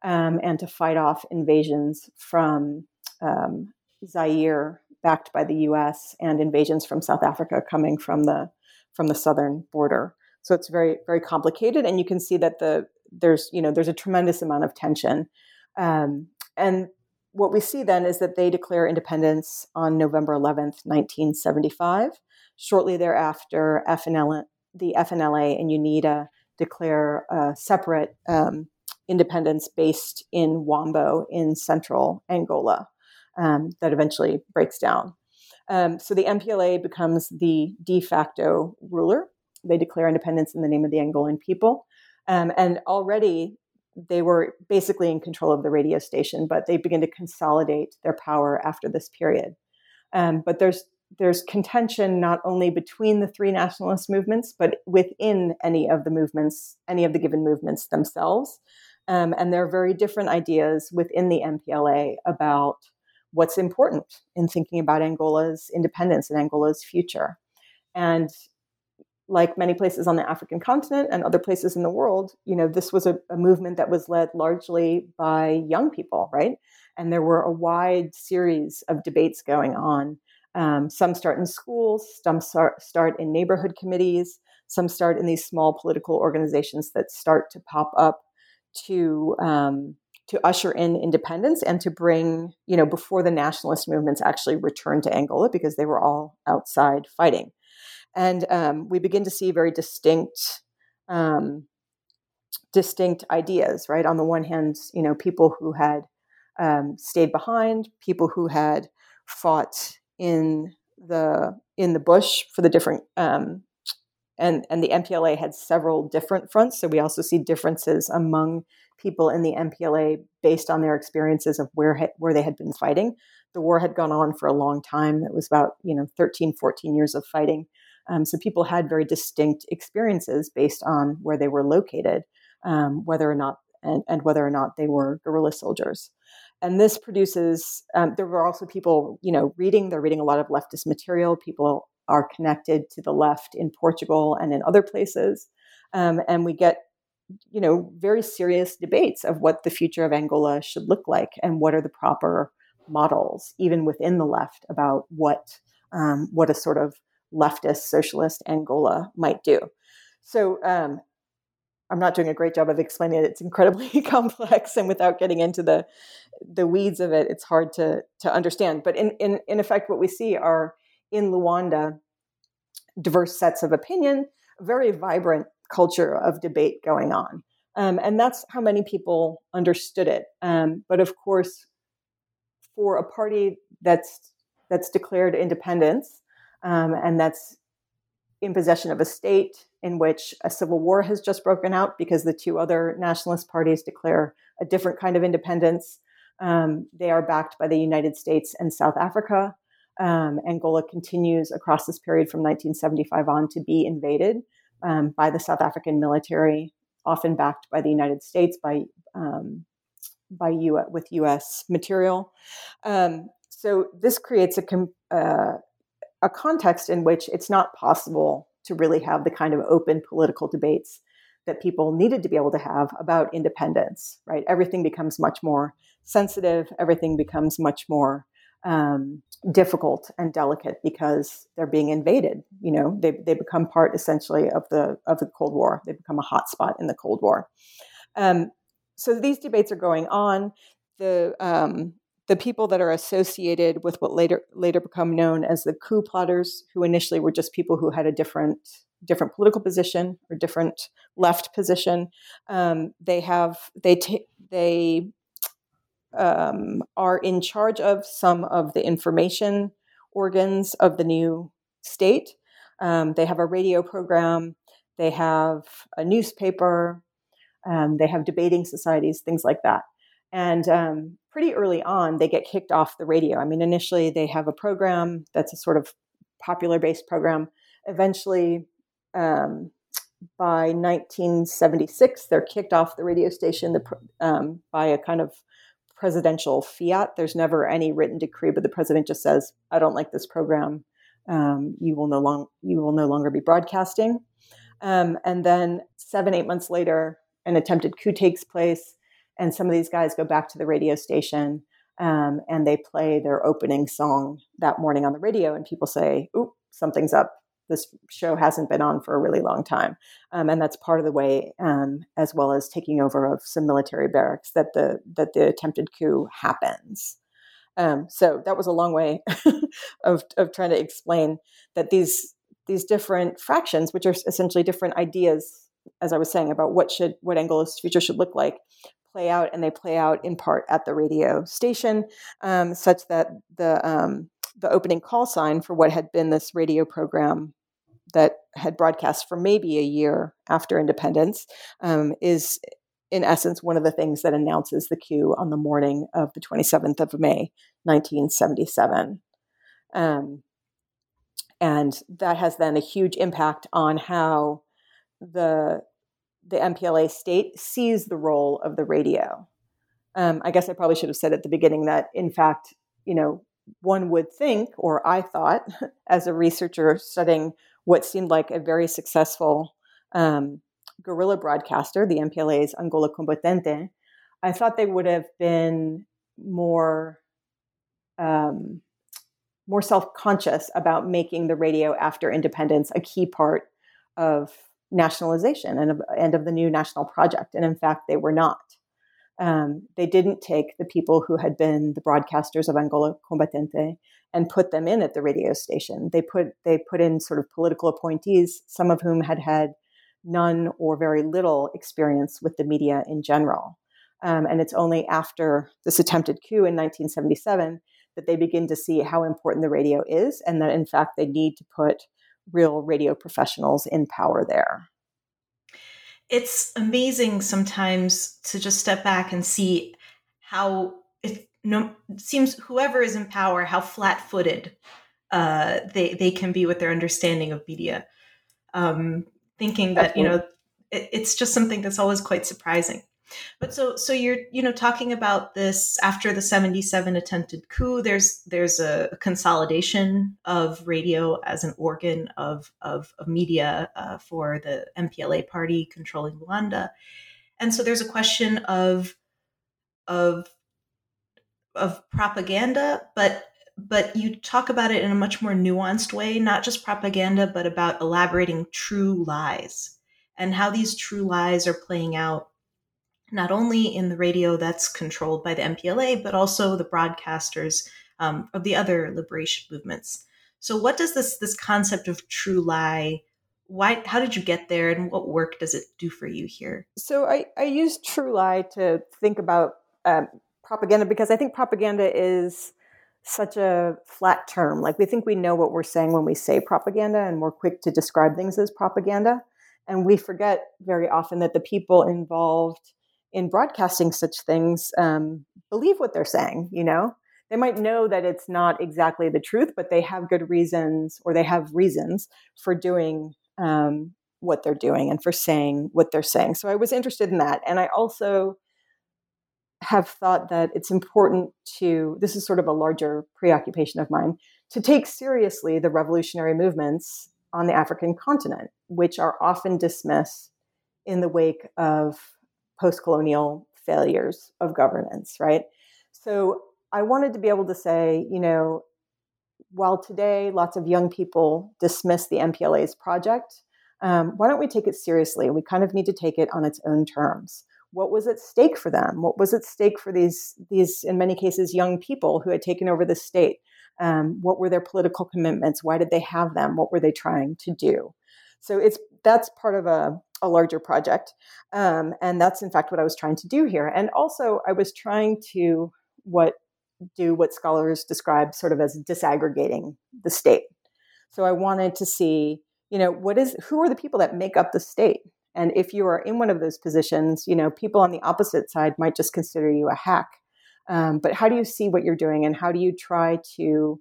um, and to fight off invasions from um, Zaire, backed by the U.S., and invasions from South Africa coming from the from the southern border. So it's very very complicated, and you can see that the there's you know there's a tremendous amount of tension, um, and what we see then is that they declare independence on November 11th, 1975. Shortly thereafter, FNL, the FNLA and UNITA declare a separate um, independence based in Huambo in central Angola um, that eventually breaks down. Um, so the MPLA becomes the de facto ruler. They declare independence in the name of the Angolan people. Um, and already they were basically in control of the radio station, but they begin to consolidate their power after this period. Um, but there's there's contention not only between the three nationalist movements, but within any of the movements, any of the given movements themselves. Um, and there are very different ideas within the MPLA about what's important in thinking about Angola's independence and Angola's future. And like many places on the African continent and other places in the world, you know, this was a, a, movement that was led largely by young people, right? And there were a wide series of debates going on. Um, some start in schools, some start, in neighborhood committees, some start in these small political organizations that start to pop up to um, to usher in independence and to bring, you know, before the nationalist movements actually returned to Angola because they were all outside fighting. And um, we begin to see very distinct, um, distinct ideas, right? On the one hand, you know, people who had um, stayed behind, people who had fought in the in the bush for the different um, and and the MPLA had several different fronts. So we also see differences among people in the MPLA based on their experiences of where ha- where they had been fighting. The war had gone on for a long time. It was about you know 13, 14 years of fighting. Um, so people had very distinct experiences based on where they were located, um, whether or not and, and, whether or not they were guerrilla soldiers. And this produces. Um, there were also people, you know, reading. They're reading a lot of leftist material. People are connected to the left in Portugal and in other places, um, and we get you know very serious debates of what the future of Angola should look like and what are the proper models, even within the left, about what um, what a sort of leftist socialist Angola might do. So um, I'm not doing a great job of explaining it. It's incredibly [laughs] complex, and without getting into the the weeds of it, it's hard to to understand. But in in in effect, what we see are in Luanda diverse sets of opinion, very vibrant culture of debate going on. Um, and that's how many people understood it. Um, but of course, for a party that's that's declared independence um, and that's in possession of a state in which a civil war has just broken out because the two other nationalist parties declare a different kind of independence. Um, they are backed by the United States and South Africa. Um, Angola continues across this period from 1975 on to be invaded um, by the South African military, often backed by the United States by um, by U- with U.S. material. Um, so this creates a com- uh, a context in which it's not possible to really have the kind of open political debates that people needed to be able to have about independence. Right, everything becomes much more sensitive. Everything becomes much more um, difficult and delicate because they're being invaded. You know, they, they become part essentially of the of the Cold War. They become a hotspot in the Cold War. Um, so these debates are going on. The um, the people that are associated with what later later become known as the coup plotters, who initially were just people who had a different different political position or different left position. Um, they have they t- they um, are in charge of some of the information organs of the new state. Um, they have a radio program, they have a newspaper, um, they have debating societies, things like that. And um, pretty early on, they get kicked off the radio. I mean, initially, they have a program that's a sort of popular based program. Eventually, um, by 1976, they're kicked off the radio station the, um, by a kind of presidential fiat. There's never any written decree, but the president just says, "I don't like this program. Um, you will no long you will no longer be broadcasting." Um, and then seven eight months later, an attempted coup takes place, and some of these guys go back to the radio station um, and they play their opening song that morning on the radio, and people say, "Oop, something's up." This show hasn't been on for a really long time. Um, and that's part of the way, um, as well as taking over of some military barracks, that the that the attempted coup happens. Um, so that was a long way [laughs] of of trying to explain that these these different fractions, which are essentially different ideas, as I was saying, about what should what Angola's future should look like, play out, and they play out in part at the radio station, um, such that the um, the opening call sign for what had been this radio program that had broadcast for maybe a year after independence um, is in essence one of the things that announces the coup on the morning of the 27th of May, 1977. Um, and that has then a huge impact on how the the MPLA state sees the role of the radio. Um, I guess I probably should have said at the beginning that, in fact, you know, one would think, or I thought, [laughs] as a researcher studying what seemed like a very successful um, guerrilla broadcaster, the MPLA's Angola Combatente, I thought they would have been more um, more self conscious about making the radio after independence a key part of nationalization and of, and of the new national project. And in fact, they were not. Um, they didn't take the people who had been the broadcasters of Angola Combatente and put them in at the radio station. They put they put in sort of political appointees, some of whom had had none or very little experience with the media in general. Um, and it's only after this attempted coup in 1977 that they begin to see how important the radio is, and that in fact they need to put real radio professionals in power there. It's amazing sometimes to just step back and see how it, no, seems whoever is in power, how flat footed uh, they, they can be with their understanding of media. Um, thinking that, Absolutely. you know, it, it's just something that's always quite surprising. But so so you're you know talking about this after the 77 attempted coup there's there's a, consolidation of radio as an organ of of, of media uh, for the MPLA party controlling Luanda. And so there's a question of of of propaganda but but you talk about it in a much more nuanced way, not just propaganda, but about elaborating true lies and how these true lies are playing out not only in the radio that's controlled by the MPLA, but also the broadcasters um, of the other liberation movements. So, what does this this concept of true lie? Why? How did you get there, and what work does it do for you here? So, I, I use true lie to think about um, propaganda because I think propaganda is such a flat term. Like we think we know what we're saying when we say propaganda, and we're quick to describe things as propaganda. And we forget very often that the people involved in broadcasting such things um, believe what they're saying you know? They might know that it's not exactly the truth but they have good reasons or they have reasons for doing um, what they're doing and for saying what they're saying. So i was interested in that and i also have thought that it's important to this is sort of a larger preoccupation of mine to take seriously the revolutionary movements on the african continent which are often dismissed in the wake of post colonial failures of governance, right? So I wanted to be able to say, you know, while today lots of young people dismiss the MPLA's project, um, why don't we take it seriously? We kind of need to take it on its own terms. What was at stake for them? What was at stake for these, these in many cases, young people who had taken over the state? Um, what were their political commitments? Why did they have them? What were they trying to do? So it's that's part of a, a larger project. Um, and that's in fact what I was trying to do here. And also I was trying to what do what scholars describe sort of as disaggregating the state. So I wanted to see, you know, what is who are the people that make up the state? And if you are in one of those positions, you know, people on the opposite side might just consider you a hack. Um, but how do you see what you're doing and how do you try to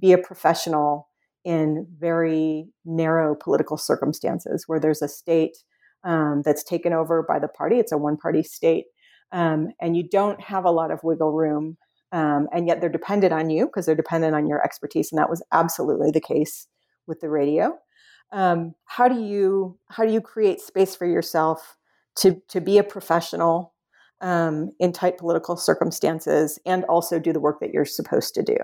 be a professional in very narrow political circumstances where there's a state um, that's taken over by the party. It's a one party state. Um, and you don't have a lot of wiggle room. Um, and yet they're dependent on you because they're dependent on your expertise. And that was absolutely the case with the radio. Um, how do you how do you create space for yourself to to be a professional um, in tight political circumstances and also do the work that you're supposed to do?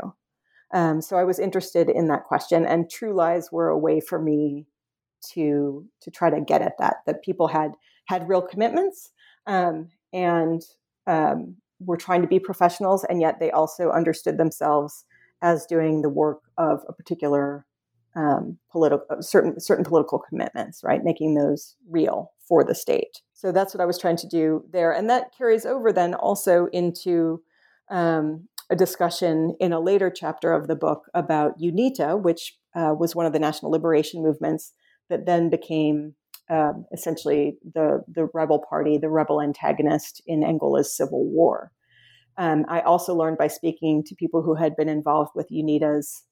Um, so I was interested in that question, and true lies were a way for me to to try to get at that that people had had real commitments um, and um, were trying to be professionals, and yet they also understood themselves as doing the work of a particular um, political uh, certain certain political commitments, right? Making those real for the state. So that's what I was trying to do there, and that carries over then also into um, a discussion in a later chapter of the book about UNITA, which uh, was one of the national liberation movements that then became um, essentially the the rebel party, the rebel antagonist in Angola's civil war. Um, I also learned by speaking to people who had been involved with UNITA's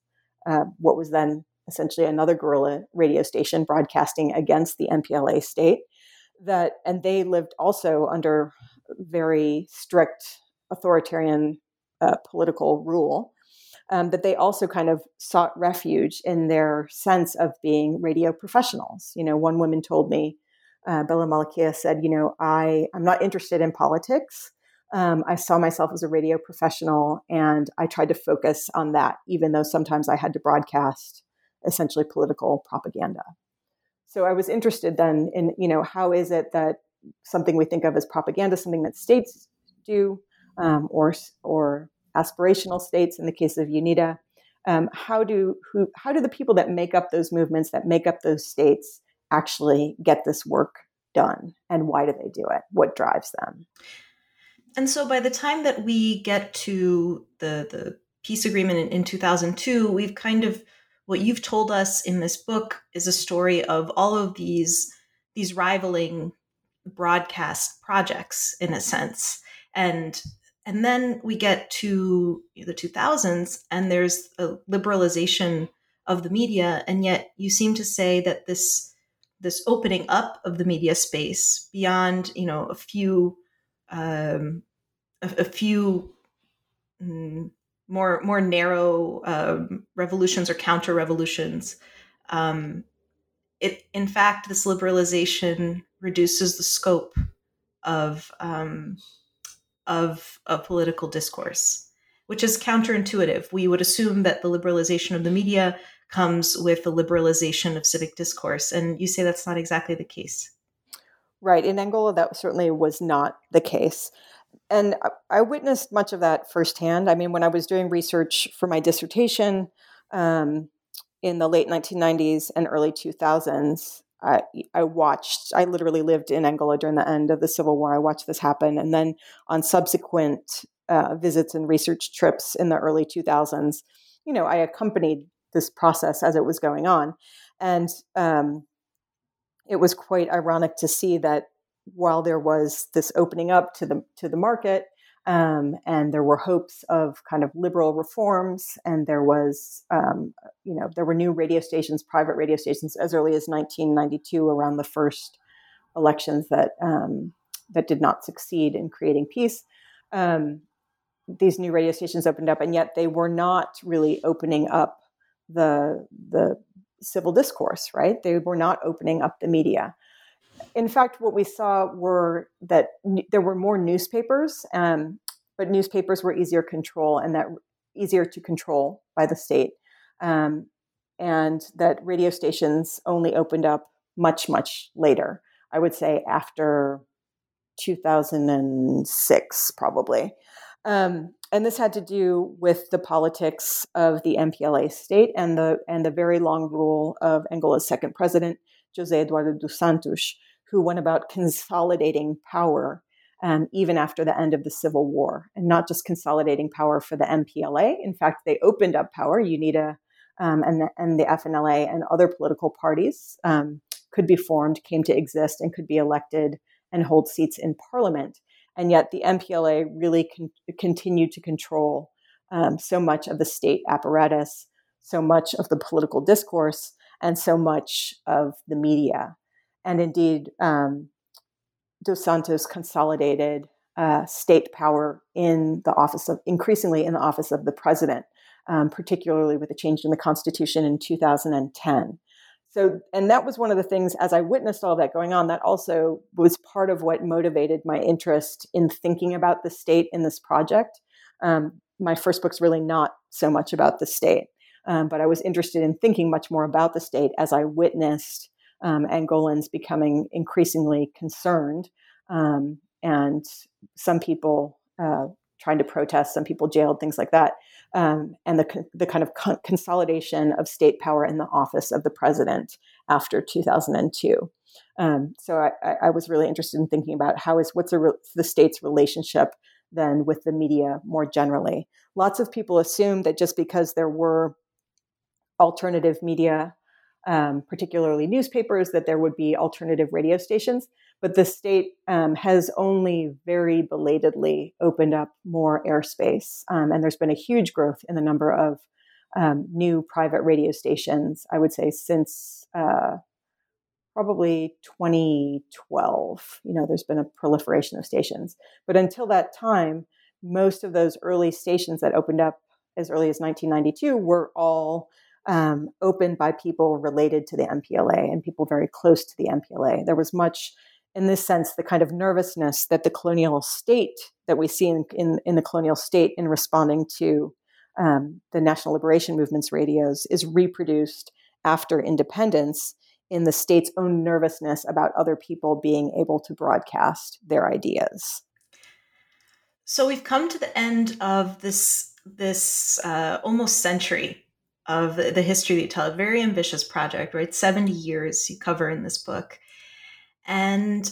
uh, what was then essentially another guerrilla radio station broadcasting against the MPLA state. That and they lived also under very strict authoritarian uh, political rule. Um, but they also kind of sought refuge in their sense of being radio professionals. You know, one woman told me, uh, Bella Malakia said, you know, I, I'm not interested in politics. Um, I saw myself as a radio professional and I tried to focus on that, even though sometimes I had to broadcast essentially political propaganda. So I was interested then in, you know, how is it that something we think of as propaganda, something that states do, um, or or aspirational states in the case of UNITA, um, how do who how do the people that make up those movements, that make up those states, actually get this work done, and why do they do it? What drives them? And so, by the time that we get to the the peace agreement in, in 2002, we've kind of what you've told us in this book is a story of all of these these rivaling broadcast projects in a sense and and then we get to the 2000s and there's a liberalization of the media and yet you seem to say that this this opening up of the media space beyond you know a few um, a, a few mm, more more narrow um, revolutions or counter revolutions. Um, it in fact this liberalization reduces the scope of um, of a political discourse, which is counterintuitive. We would assume that the liberalization of the media comes with the liberalization of civic discourse, and you say that's not exactly the case. Right. In Angola, that certainly was not the case and I witnessed much of that firsthand. I mean, when I was doing research for my dissertation um, in the late 1990s and early 2000s, I, I, watched, I literally lived in Angola during the end of the Civil War. I watched this happen. And then on subsequent uh, visits and research trips in the early 2000s, you know, I accompanied this process as it was going on. And um, it was quite ironic to see that while there was this opening up to the to the market um, and there were hopes of kind of liberal reforms and there was um, you know there were new radio stations private radio stations as early as 1992 around the first elections that um, that did not succeed in creating peace. Um, these new radio stations opened up and yet they were not really opening up the the civil discourse right? They were not opening up the media in fact, what we saw were that n- there were more newspapers, um, but newspapers were easier control and that easier to control by the state, um, and that radio stations only opened up much much later. I would say after 2006, probably. Um, and this had to do with the politics of the MPLA state and the and the very long rule of Angola's second president, José Eduardo dos Santos, who went about consolidating power um, even after the end of the Civil War, and not just consolidating power for the MPLA. In fact, they opened up power. UNITA um, and, the, and the FNLA and other political parties um, could be formed, came to exist, and could be elected and hold seats in parliament. And yet, the MPLA really con- continued to control um, so much of the state apparatus, so much of the political discourse, and so much of the media. And indeed, um, Dos Santos consolidated uh, state power in the office of, increasingly in the office of the president, um, particularly with the change in the Constitution in 2010. So, and that was one of the things as I witnessed all that going on, that also was part of what motivated my interest in thinking about the state in this project. Um, my first book's really not so much about the state, um, but I was interested in thinking much more about the state as I witnessed um, Angolans becoming increasingly concerned, um, and some people uh, trying to protest, some people jailed, things like that, um, and the the kind of con- consolidation of state power in the office of the president after 2002. Um, so I, I, was really interested in thinking about how is what's re- the state's relationship then with the media more generally. Lots of people assume that just because there were alternative media, um, particularly newspapers, that there would be alternative radio stations. But the state um, has only very belatedly opened up more airspace. Um, and there's been a huge growth in the number of um, new private radio stations, I would say, since. Uh, probably 2012. You know, there's been a proliferation of stations. But until that time, most of those early stations that opened up as early as 1992 were all um, opened by people related to the MPLA and people very close to the MPLA. There was much, in this sense, the kind of nervousness that the colonial state that we see in, in, in the colonial state in responding to um, the national liberation movement's radios is reproduced after independence in the state's own nervousness about other people being able to broadcast their ideas. So we've come to the end of this this uh, almost century of the history that you tell. A very ambitious project, right? Seventy years you cover in this book, and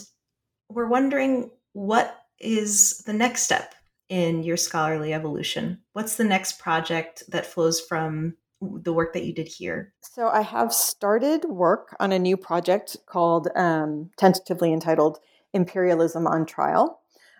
we're wondering what is the next step in your scholarly evolution. What's the next project that flows from the work that you did here? So I have started work on a new project called, um, tentatively entitled Imperialism on Trial.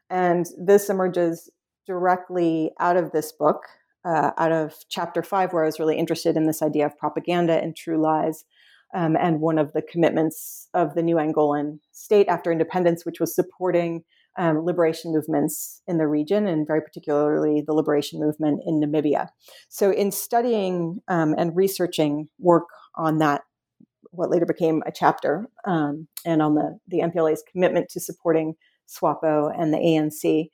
And this emerges directly out of this book, uh, out of chapter five, where I was really interested in this idea of propaganda and true lies. Um, and one of the commitments of the new Angolan state after independence, which was supporting um, liberation movements in the region, and very particularly the liberation movement in Namibia. So, in studying um, and researching work on that, what later became a chapter, um, and on the, the MPLA's commitment to supporting SWAPO and the ANC,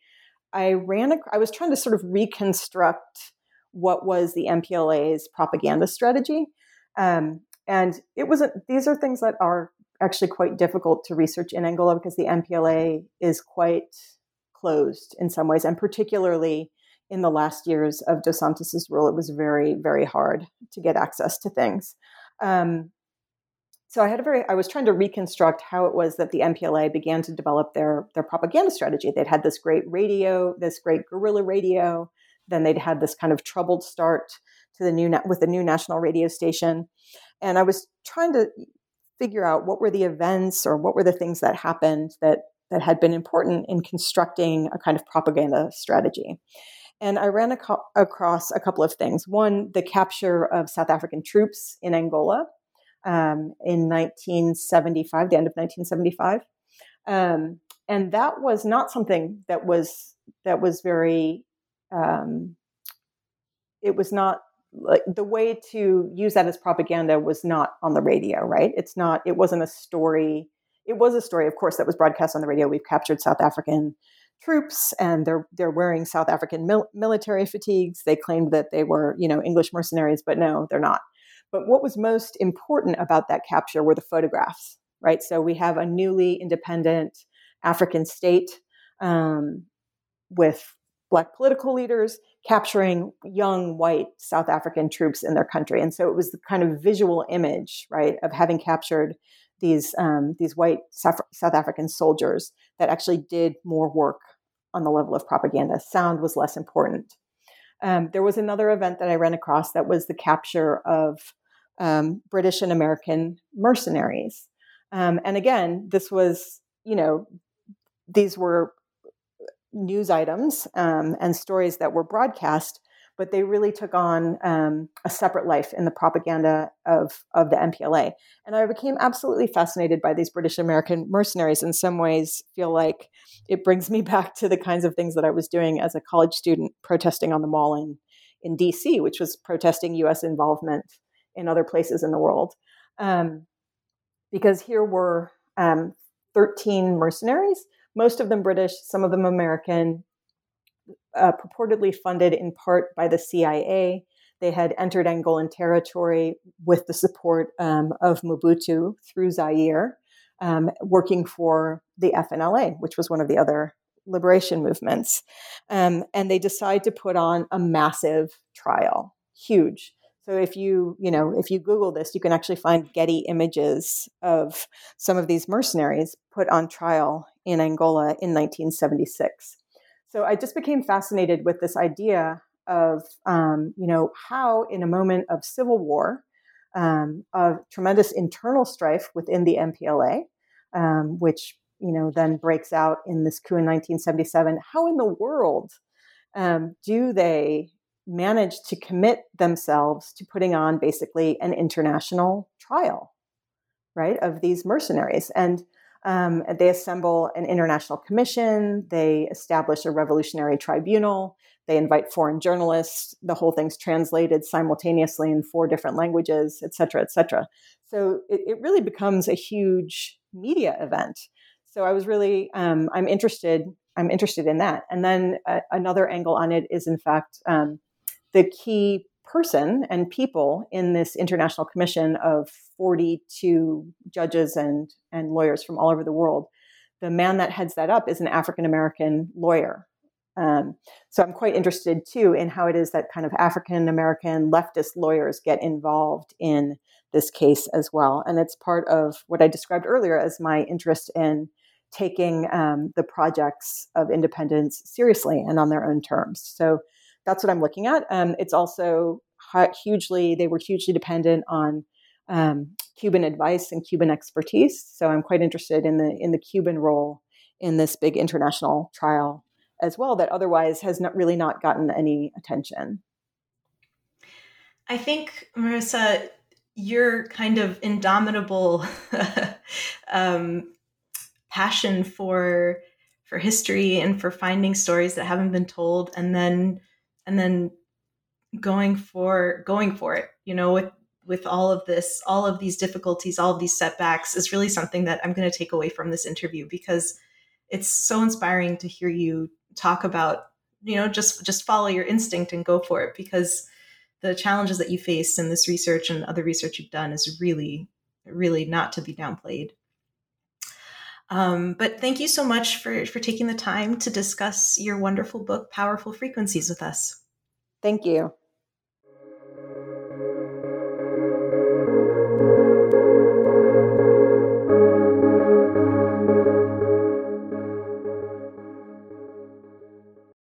I ran. I was trying to sort of reconstruct what was the MPLA's propaganda strategy, um, and it wasn't. These are things that are actually quite difficult to research in Angola because the MPLA is quite closed in some ways, and particularly in the last years of Dos Santos's rule, it was very, very hard to get access to things. Um, so I had a very, I was trying to reconstruct how it was that the MPLA began to develop their their propaganda strategy. They'd had this great radio, this great guerrilla radio. Then they'd had this kind of troubled start to the new with the new national radio station, and I was trying to figure out what were the events or what were the things that happened that that had been important in constructing a kind of propaganda strategy. And I ran ac- across a couple of things. One, the capture of South African troops in Angola um, in 1975, the end of 1975. Um, and that was not something that was that was very um, it was not like the way to use that as propaganda was not on the radio, right? It's not, it wasn't a story. It was a story, of course, that was broadcast on the radio. We've captured South African troops and they're they're wearing South African mil- military fatigues. They claimed that they were, you know, English mercenaries, but no, they're not. But what was most important about that capture were the photographs, right? So we have a newly independent African state um, with black political leaders capturing young white South African troops in their country. And so it was the kind of visual image, right, of having captured these um, these white South African soldiers that actually did more work on the level of propaganda. Sound was less important. Um, there was another event that I ran across that was the capture of um, British and American mercenaries. Um, and again, this was, you know, these were news items um, and stories that were broadcast, but they really took on um, a separate life in the propaganda of, of the MPLA. And I became absolutely fascinated by these British American mercenaries. In some ways, feel like it brings me [laughs] back to the kinds of things that I was doing as a college student protesting on the mall in, in DC, which was protesting US involvement in other places in the world. Um, because here were um, 13 mercenaries most of them British, some of them American, uh, purportedly funded in part by the CIA. They had entered Angolan territory with the support um, of Mobutu through Zaire, um, working for the FNLA, which was one of the other liberation movements. Um, and they decide to put on a massive trial, huge. So if you, you know, if you Google this, you can actually find Getty images of some of these mercenaries put on trial in Angola in 1976. So I just became fascinated with this idea of, um, you know, how in a moment of civil war, um, of tremendous internal strife within the MPLA, um, which you know then breaks out in this coup in 1977. How in the world um, do they managed to commit themselves to putting on basically an international trial, right, of these mercenaries. And um, they assemble an international commission, they establish a revolutionary tribunal, they invite foreign journalists, the whole thing's translated simultaneously in four different languages, et cetera, et cetera. So it, it really becomes a huge media event. So I was really, um, I'm interested, I'm interested in that. And then uh, another angle on it is, in fact, um, the key person and people in this international commission of 42 judges and, and lawyers from all over the world. The man that heads that up is an African American lawyer. Um, so I'm quite interested too in how it is that kind of African American leftist lawyers get involved in this case as well. And it's part of what I described earlier as my interest in taking um, the projects of independence seriously and on their own terms. So that's what I'm looking at. Um, it's also hugely, they were hugely dependent on um, Cuban advice and Cuban expertise. So I'm quite interested in the in the Cuban role in this big international trial as well that otherwise has not really not gotten any attention. I think Marissa, your kind of indomitable [laughs] um, passion for for history and for finding stories that haven't been told, and then and then going for going for it you know with with all of this all of these difficulties all of these setbacks is really something that i'm going to take away from this interview because it's so inspiring to hear you talk about you know just just follow your instinct and go for it because the challenges that you faced in this research and other research you've done is really really not to be downplayed um, but thank you so much for for taking the time to discuss your wonderful book powerful frequencies with us Thank you.